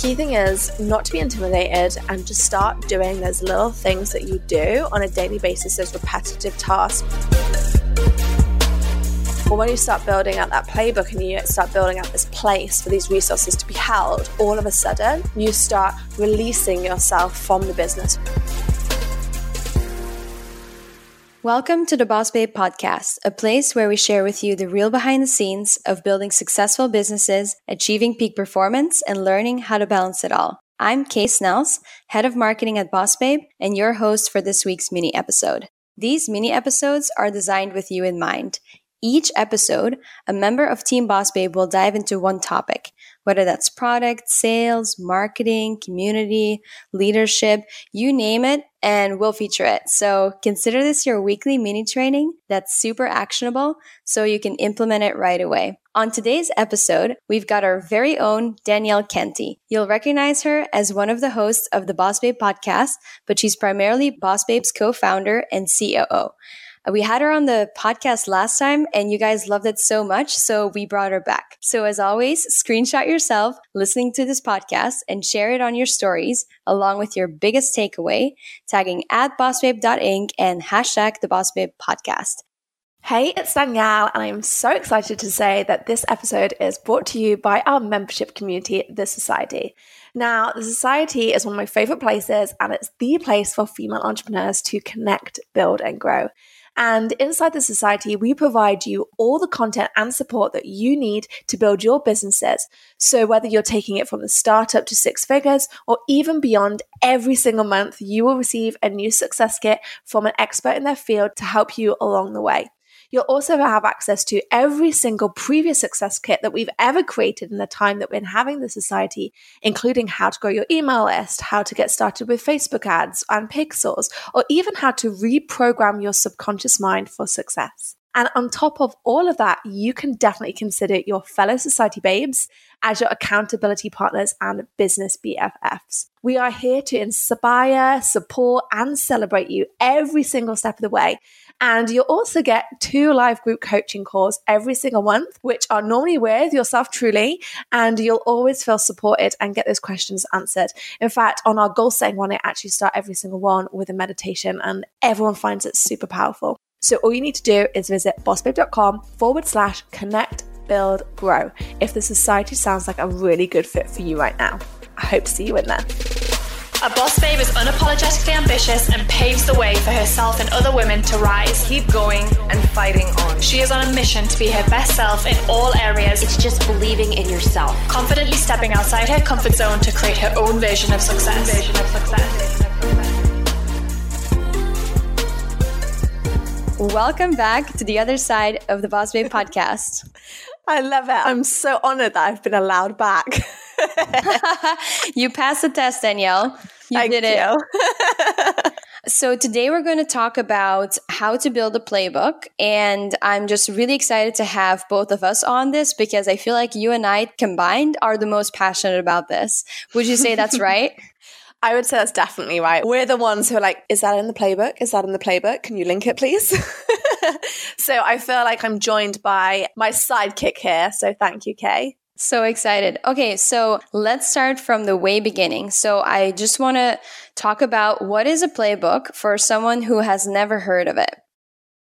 key thing is not to be intimidated and just start doing those little things that you do on a daily basis, those repetitive tasks. But when you start building out that playbook and you start building out this place for these resources to be held, all of a sudden you start releasing yourself from the business. Welcome to the Boss Babe podcast, a place where we share with you the real behind the scenes of building successful businesses, achieving peak performance, and learning how to balance it all. I'm Kay Snells, head of marketing at Boss Babe, and your host for this week's mini episode. These mini episodes are designed with you in mind. Each episode, a member of Team Boss Babe will dive into one topic, whether that's product, sales, marketing, community, leadership, you name it, and we'll feature it. So consider this your weekly mini training that's super actionable so you can implement it right away. On today's episode, we've got our very own Danielle Canty. You'll recognize her as one of the hosts of the Boss Babe podcast, but she's primarily Boss Babe's co-founder and COO. We had her on the podcast last time and you guys loved it so much. So we brought her back. So as always, screenshot yourself listening to this podcast and share it on your stories along with your biggest takeaway, tagging at bossbabe.inc and hashtag the bossbabe podcast. Hey, it's Danielle, and I'm so excited to say that this episode is brought to you by our membership community, The Society. Now, The Society is one of my favorite places, and it's the place for female entrepreneurs to connect, build, and grow. And inside the society, we provide you all the content and support that you need to build your businesses. So whether you're taking it from the startup to six figures or even beyond, every single month you will receive a new success kit from an expert in their field to help you along the way. You'll also have access to every single previous success kit that we've ever created in the time that we've been having the society, including how to grow your email list, how to get started with Facebook ads and pixels, or even how to reprogram your subconscious mind for success. And on top of all of that, you can definitely consider your fellow society babes as your accountability partners and business BFFs. We are here to inspire, support, and celebrate you every single step of the way. And you'll also get two live group coaching calls every single month, which are normally with yourself truly. And you'll always feel supported and get those questions answered. In fact, on our goal setting one, I actually start every single one with a meditation, and everyone finds it super powerful. So all you need to do is visit bossbabe.com forward slash connect, build, grow if the society sounds like a really good fit for you right now. I hope to see you in there. A boss babe is unapologetically ambitious and paves the way for herself and other women to rise. Keep going and fighting on. She is on a mission to be her best self in all areas. It's just believing in yourself. Confidently stepping outside her comfort zone to create her own vision of success. Vision of success. Welcome back to the other side of the Boss Babe podcast. I love it. I'm so honored that I've been allowed back. you passed the test, Danielle. You Thank did it. So, today we're going to talk about how to build a playbook. And I'm just really excited to have both of us on this because I feel like you and I combined are the most passionate about this. Would you say that's right? I would say that's definitely right. We're the ones who are like, is that in the playbook? Is that in the playbook? Can you link it, please? so I feel like I'm joined by my sidekick here. So thank you, Kay. So excited. Okay, so let's start from the way beginning. So I just want to talk about what is a playbook for someone who has never heard of it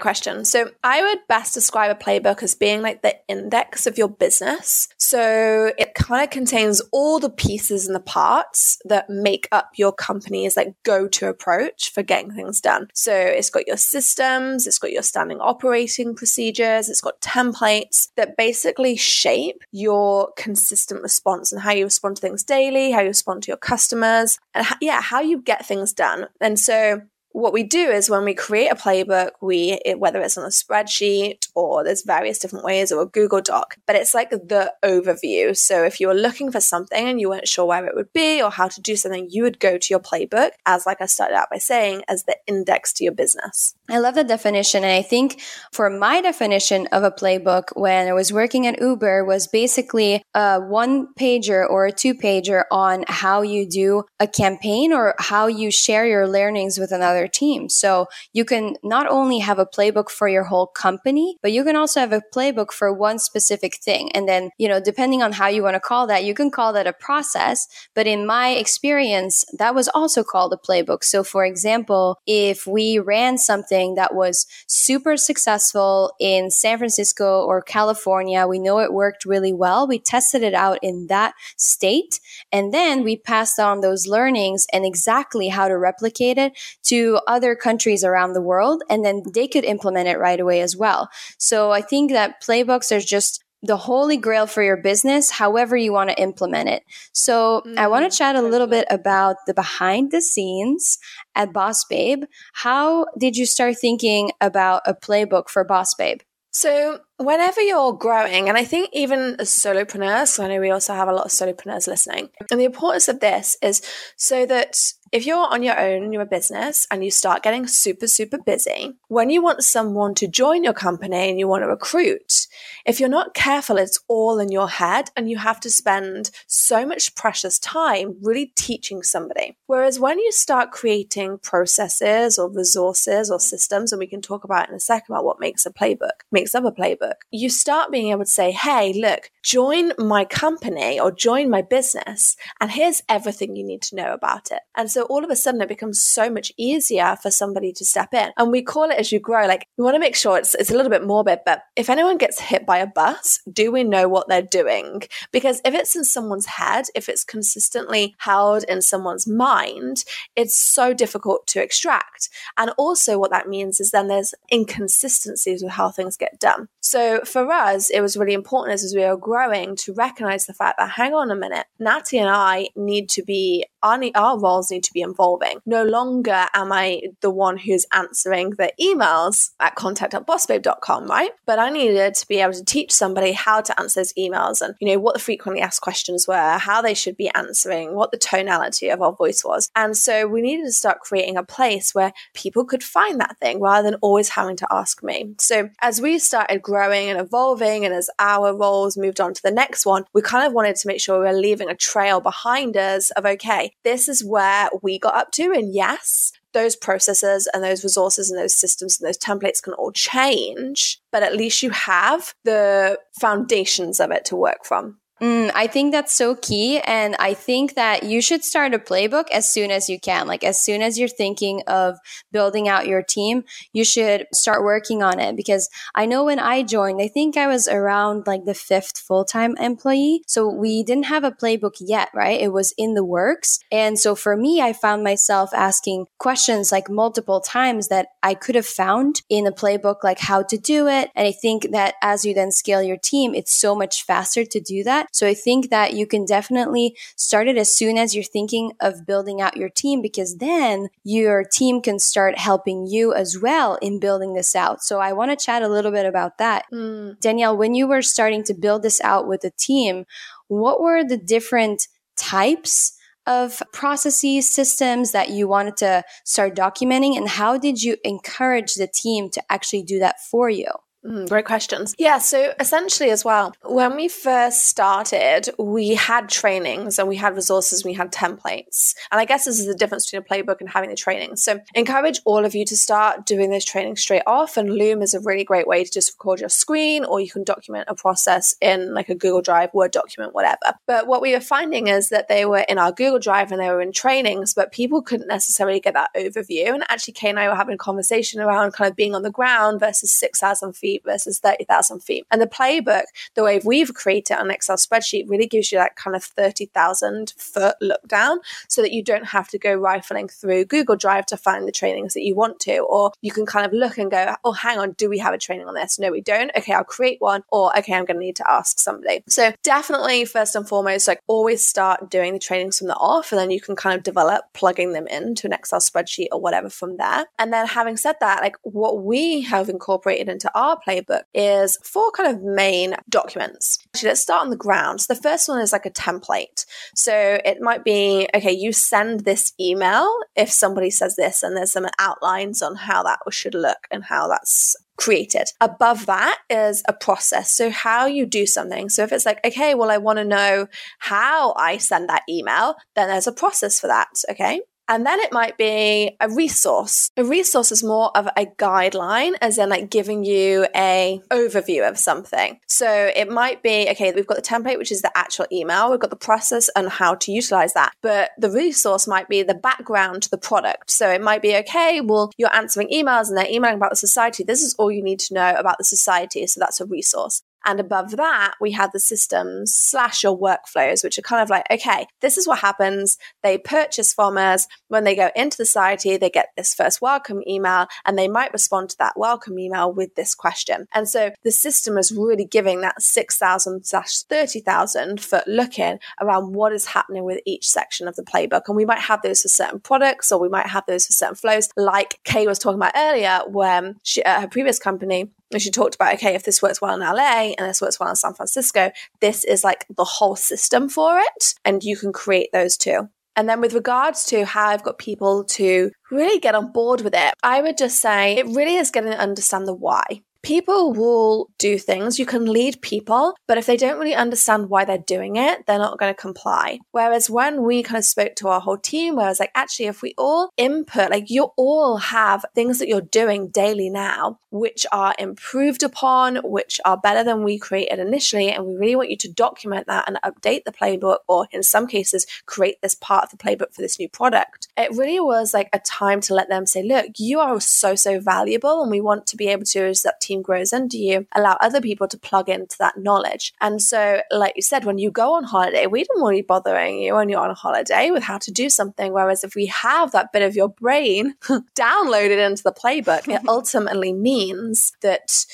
question. So I would best describe a playbook as being like the index of your business. So it kind of contains all the pieces and the parts that make up your company's like go-to approach for getting things done. So it's got your systems, it's got your standing operating procedures, it's got templates that basically shape your consistent response and how you respond to things daily, how you respond to your customers, and how, yeah, how you get things done. And so what we do is when we create a playbook, we, whether it's on a spreadsheet or there's various different ways or a Google Doc, but it's like the overview. So if you were looking for something and you weren't sure where it would be or how to do something, you would go to your playbook as, like I started out by saying, as the index to your business. I love the definition. And I think for my definition of a playbook when I was working at Uber was basically a one pager or a two pager on how you do a campaign or how you share your learnings with another team. So you can not only have a playbook for your whole company, but you can also have a playbook for one specific thing. And then, you know, depending on how you want to call that, you can call that a process. But in my experience, that was also called a playbook. So for example, if we ran something that was super successful in San Francisco or California, we know it worked really well. We tested it out in that state. And then we passed on those learnings and exactly how to replicate it to other countries around the world. And then they could implement it right away as well. So I think that playbooks are just the holy grail for your business, however you want to implement it. So mm, I want to chat a little bit about the behind the scenes at Boss Babe. How did you start thinking about a playbook for Boss Babe? So, whenever you're growing, and I think even as solopreneurs, so I know we also have a lot of solopreneurs listening, and the importance of this is so that if you're on your own in your business and you start getting super, super busy, when you want someone to join your company and you want to recruit, if you're not careful, it's all in your head and you have to spend so much precious time really teaching somebody. Whereas when you start creating processes or resources or systems, and we can talk about in a second about what makes a playbook, makes up a playbook, you start being able to say, hey, look, join my company or join my business, and here's everything you need to know about it. And so all of a sudden it becomes so much easier for somebody to step in. And we call it as you grow, like we want to make sure it's, it's a little bit morbid, but if anyone gets hit by a bus, do we know what they're doing? Because if it's in someone's head, if it's consistently held in someone's mind, it's so difficult to extract. And also what that means is then there's inconsistencies with how things get done. So for us, it was really important as, as we were growing to recognize the fact that hang on a minute, Natty and I need to be our, our roles need to be involving. No longer am I the one who's answering the emails at contact at bossbabe.com, right? But I needed to be able to teach somebody how to answer those emails and, you know, what the frequently asked questions were, how they should be answering, what the tonality of our voice was. And so we needed to start creating a place where people could find that thing rather than always having to ask me. So as we started growing and evolving and as our roles moved on to the next one, we kind of wanted to make sure we were leaving a trail behind us of, okay, this is where we got up to. And yes, those processes and those resources and those systems and those templates can all change, but at least you have the foundations of it to work from. Mm, I think that's so key. And I think that you should start a playbook as soon as you can. Like, as soon as you're thinking of building out your team, you should start working on it. Because I know when I joined, I think I was around like the fifth full time employee. So we didn't have a playbook yet, right? It was in the works. And so for me, I found myself asking questions like multiple times that I could have found in a playbook, like how to do it. And I think that as you then scale your team, it's so much faster to do that so I think that you can definitely start it as soon as you're thinking of building out your team because then your team can start helping you as well in building this out. So I want to chat a little bit about that. Mm. Danielle, when you were starting to build this out with the team, what were the different types of processes, systems that you wanted to start documenting, and how did you encourage the team to actually do that for you? Mm, great questions. Yeah, so essentially, as well, when we first started, we had trainings and we had resources, we had templates. And I guess this is the difference between a playbook and having the training. So, encourage all of you to start doing those trainings straight off. And Loom is a really great way to just record your screen, or you can document a process in like a Google Drive, Word document, whatever. But what we were finding is that they were in our Google Drive and they were in trainings, but people couldn't necessarily get that overview. And actually, Kay and I were having a conversation around kind of being on the ground versus 6,000 feet feet versus 30,000 feet. And the playbook, the way we've created an Excel spreadsheet, really gives you that kind of 30,000 foot look down so that you don't have to go rifling through Google Drive to find the trainings that you want to. Or you can kind of look and go, oh, hang on, do we have a training on this? No, we don't. Okay, I'll create one. Or, okay, I'm going to need to ask somebody. So definitely, first and foremost, like always start doing the trainings from the off, and then you can kind of develop plugging them into an Excel spreadsheet or whatever from there. And then having said that, like what we have incorporated into our playbook is four kind of main documents. Actually, let's start on the ground. So the first one is like a template. So it might be, okay, you send this email if somebody says this, and there's some outlines on how that should look and how that's created. Above that is a process. So, how you do something. So, if it's like, okay, well, I want to know how I send that email, then there's a process for that. Okay. And then it might be a resource. A resource is more of a guideline, as in like giving you a overview of something. So it might be, okay, we've got the template, which is the actual email. We've got the process and how to utilize that. But the resource might be the background to the product. So it might be, okay, well, you're answering emails and they're emailing about the society. This is all you need to know about the society. So that's a resource. And above that, we have the systems slash your workflows, which are kind of like, okay, this is what happens. They purchase from us. When they go into the society, they get this first welcome email and they might respond to that welcome email with this question. And so the system is really giving that 6,000 slash 30,000 foot look in around what is happening with each section of the playbook. And we might have those for certain products or we might have those for certain flows, like Kay was talking about earlier, when she, at her previous company, she talked about okay if this works well in la and this works well in san francisco this is like the whole system for it and you can create those too. And then with regards to how I've got people to really get on board with it, I would just say it really is getting to understand the why people will do things. You can lead people, but if they don't really understand why they're doing it, they're not going to comply. Whereas when we kind of spoke to our whole team, where I was like, actually, if we all input, like you all have things that you're doing daily now, which are improved upon, which are better than we created initially. And we really want you to document that and update the playbook, or in some cases, create this part of the playbook for this new product. It really was like a time to let them say, look, you are so, so valuable. And we want to be able to, as that team team grows under you, allow other people to plug into that knowledge. And so, like you said, when you go on holiday, we don't want to be bothering you when you're on a holiday with how to do something. Whereas if we have that bit of your brain downloaded into the playbook, it ultimately means that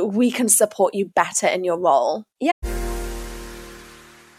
we can support you better in your role. Yeah.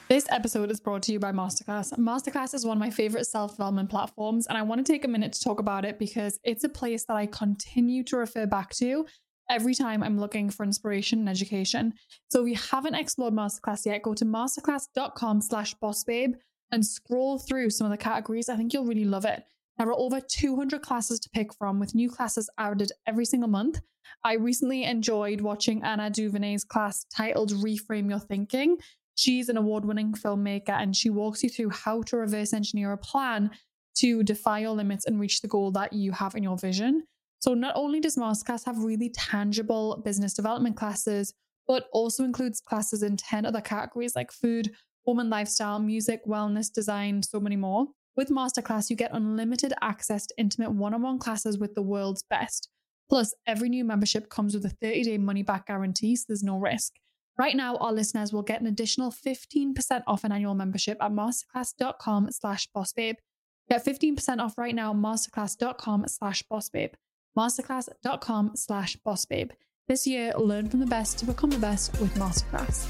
This episode is brought to you by Masterclass. Masterclass is one of my favorite self development platforms, and I want to take a minute to talk about it because it's a place that I continue to refer back to every time I'm looking for inspiration and education. So if you haven't explored Masterclass yet, go to masterclass.com slash bossbabe and scroll through some of the categories. I think you'll really love it. There are over 200 classes to pick from, with new classes added every single month. I recently enjoyed watching Ava DuVernay's class titled Reframe Your Thinking. She's an award winning filmmaker and she walks you through how to reverse engineer a plan to defy your limits and reach the goal that you have in your vision. So not only does Masterclass have really tangible business development classes, but also includes classes in 10 other categories like food, home and lifestyle, music, wellness, design, so many more. With Masterclass, you get unlimited access to intimate one on one classes with the world's best. Plus, every new membership comes with a 30 day money back guarantee, so there's no risk. Right now, our listeners will get an additional 15% off an annual membership at masterclass.com slash bossbabe. Get 15% off right now, masterclass.com slash bossbabe masterclass.com slash bossbabe. This year, learn from the best to become the best with Masterclass.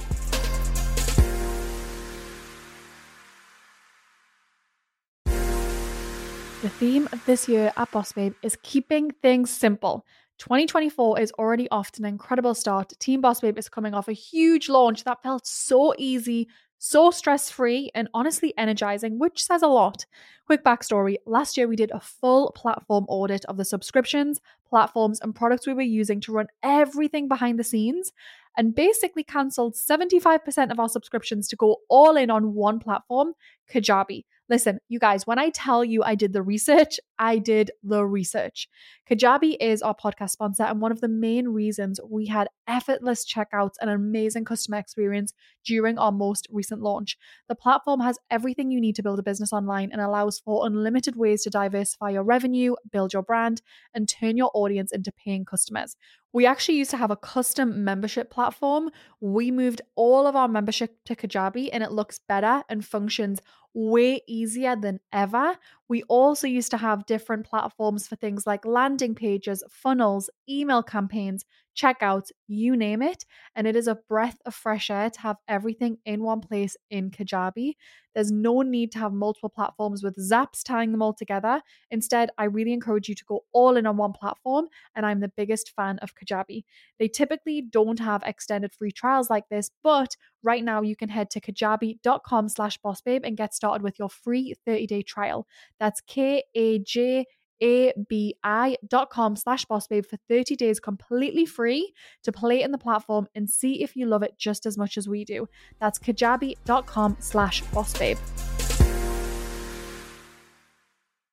The theme of this year at Boss Babe is keeping things simple. 2024 is already off to an incredible start. Team Boss Babe is coming off a huge launch that felt so easy, so stress free and honestly energizing, which says a lot. Quick backstory last year, we did a full platform audit of the subscriptions, platforms, and products we were using to run everything behind the scenes and basically cancelled 75% of our subscriptions to go all in on one platform, Kajabi. Listen, you guys, when I tell you I did the research, I did the research. Kajabi is our podcast sponsor, and one of the main reasons we had effortless checkouts and amazing customer experience during our most recent launch. The platform has everything you need to build a business online and allows for unlimited ways to diversify your revenue, build your brand, and turn your audience into paying customers. We actually used to have a custom membership platform. We moved all of our membership to Kajabi and it looks better and functions way easier than ever. We also used to have different platforms for things like landing pages, funnels, email campaigns, checkouts, you name it. And it is a breath of fresh air to have everything in one place in Kajabi. There's no need to have multiple platforms with zaps tying them all together. Instead, I really encourage you to go all in on one platform, and I'm the biggest fan of Kajabi. They typically don't have extended free trials like this, but right now you can head to kajabi.com slash bossbabe and get started with your free 30-day trial. That's K-A-J abi.com slash boss babe for 30 days completely free to play in the platform and see if you love it just as much as we do. That's kajabi.com slash bossbabe.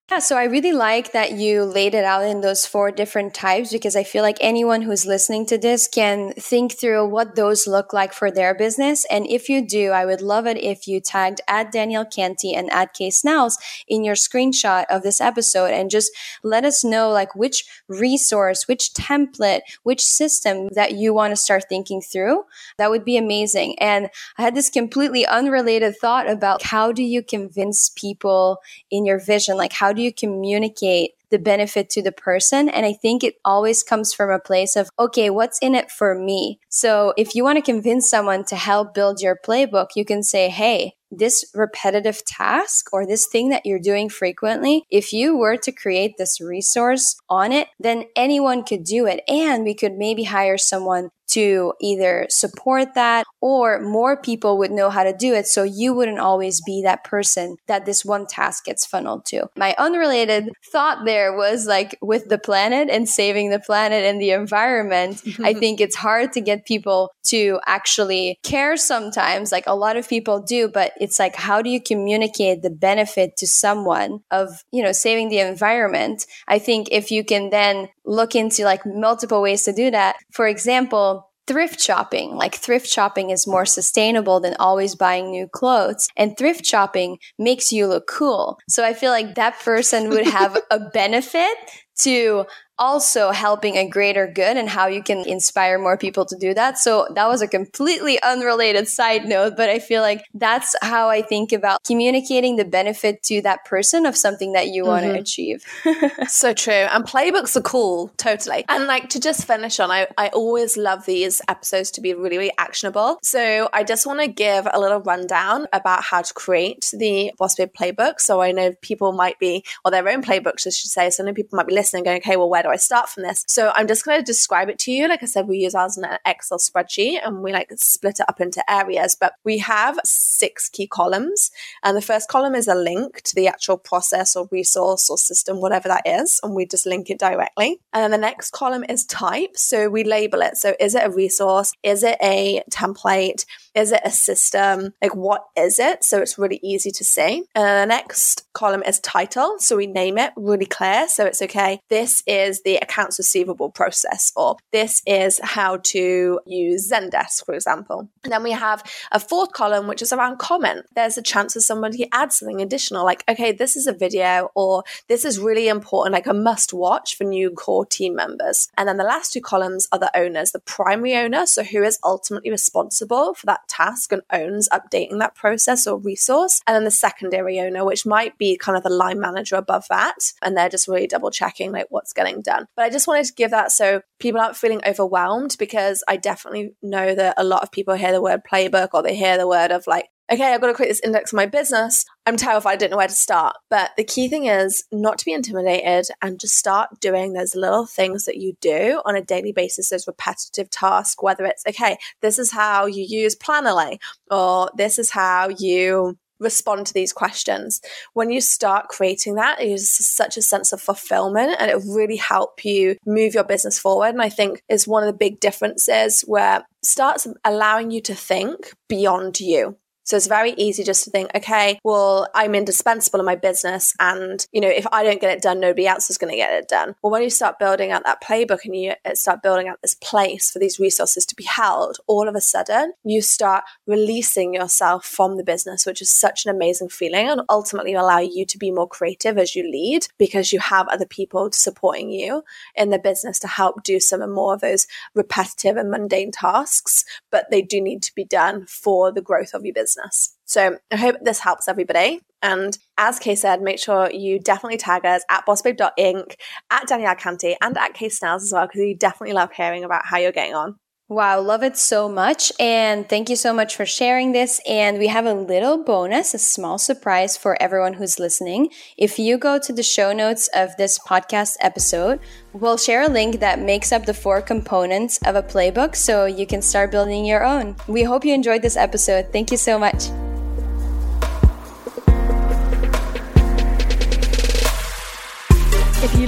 Yeah, so I really like that you laid it out in those four different types because I feel like anyone who's listening to this can think through what those look like for their business. And if you do, I would love it if you tagged at Danielle Canty and at Kay Snells in your screenshot of this episode and just let us know like which resource, which template, which system that you want to start thinking through. That would be amazing. And I had this completely unrelated thought about how do you convince people in your vision? Like how do you communicate the benefit to the person. And I think it always comes from a place of, okay, what's in it for me? So if you want to convince someone to help build your playbook, you can say, Hey, this repetitive task or this thing that you're doing frequently, if you were to create this resource on it, then anyone could do it. And we could maybe hire someone to either support that or more people would know how to do it. So you wouldn't always be that person that this one task gets funneled to. My unrelated thought there was like with the planet and saving the planet and the environment, I think it's hard to get people to actually care sometimes. Like a lot of people do, but it's like, how do you communicate the benefit to someone of, you know, saving the environment? I think if you can then look into like multiple ways to do that. For example, thrift shopping. Like thrift shopping is more sustainable than always buying new clothes. And thrift shopping makes you look cool. So I feel like that person would have a benefit to also helping a greater good and how you can inspire more people to do that. So that was a completely unrelated side note, but I feel like that's how I think about communicating the benefit to that person of something that you mm-hmm. want to achieve. so true. And playbooks are cool, totally. And like to just finish on, I, I always love these episodes to be really, really actionable. So I just want to give a little rundown about how to create the Boss Babe playbook. So I know people might be, or their own playbooks, I should say. So I know people might be listening going, okay, well, where do I start from this? So I'm just going to describe it to you. Like I said, we use ours in an Excel spreadsheet and we like split it up into areas, but we have six key columns. And the first column is a link to the actual process or resource or system, whatever that is. And we just link it directly. And then the next column is type. So we label it. So is it a resource? Is it a template? Is it a system? Like, what is it? So it's really easy to see. And the next column is title. So we name it really clear. So it's okay. This is the accounts receivable process, or this is how to use Zendesk, for example. And then we have a fourth column, which is around comment. There's a chance that somebody adds something additional, like, okay, this is a video, or this is really important, like a must watch for new core team members. And then the last two columns are the owners, the primary owner. So who is ultimately responsible for that task and owns updating that process or resource. And then the secondary owner, which might be kind of the line manager above that. And they're just really double checking like what's getting done. But I just wanted to give that so people aren't feeling overwhelmed because I definitely know that a lot of people hear the word playbook or they hear the word of like, okay, I've got to create this index for my business. I'm terrified, I don't know where to start. But the key thing is not to be intimidated and just start doing those little things that you do on a daily basis, those repetitive tasks, whether it's, okay, this is how you use Planoly, or this is how you respond to these questions. When you start creating that, it is such a sense of fulfillment and it really help you move your business forward. And I think is one of the big differences where starts allowing you to think beyond you. So it's very easy just to think, okay, well, I'm indispensable in my business. And, you know, if I don't get it done, nobody else is going to get it done. Well, when you start building out that playbook and you uh, start building out this place for these resources to be held, all of a sudden you start releasing yourself from the business, which is such an amazing feeling and ultimately allow you to be more creative as you lead because you have other people supporting you in the business to help do some more of those repetitive and mundane tasks, but they do need to be done for the growth of your business business. So I hope this helps everybody. And as Kay said, make sure you definitely tag us at bossbabe.inc, at Danielle Canty, and at Kay Snells as well, because we definitely love hearing about how you're getting on. Wow, love it so much. And thank you so much for sharing this. And we have a little bonus, a small surprise for everyone who's listening. If you go to the show notes of this podcast episode, we'll share a link that makes up the four components of a playbook so you can start building your own. We hope you enjoyed this episode. Thank you so much.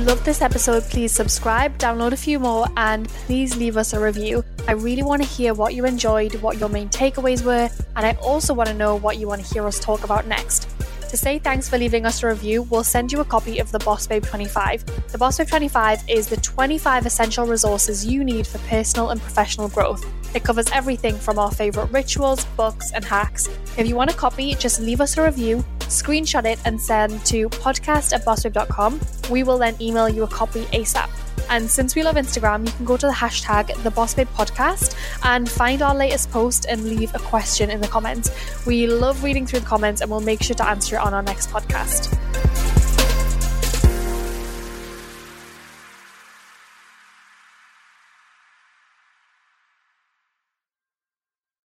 Loved this episode, please subscribe, download a few more, and please leave us a review. I really want to hear what you enjoyed, what your main takeaways were, and I also want to know what you want to hear us talk about next. To say thanks for leaving us a review, we'll send you a copy of the Boss Babe 25. The Boss Babe 25 is the 25 essential resources you need for personal and professional growth. It covers everything from our favourite rituals, books, and hacks. If you want a copy, just leave us a review, screenshot it, and send to podcast at bossbabe.com. We will then email you a copy ASAP. And since we love Instagram, you can go to the hashtag the Boss Babe Podcast and find our latest post and leave a question in the comments. We love reading through the comments and we'll make sure to answer it on our next podcast.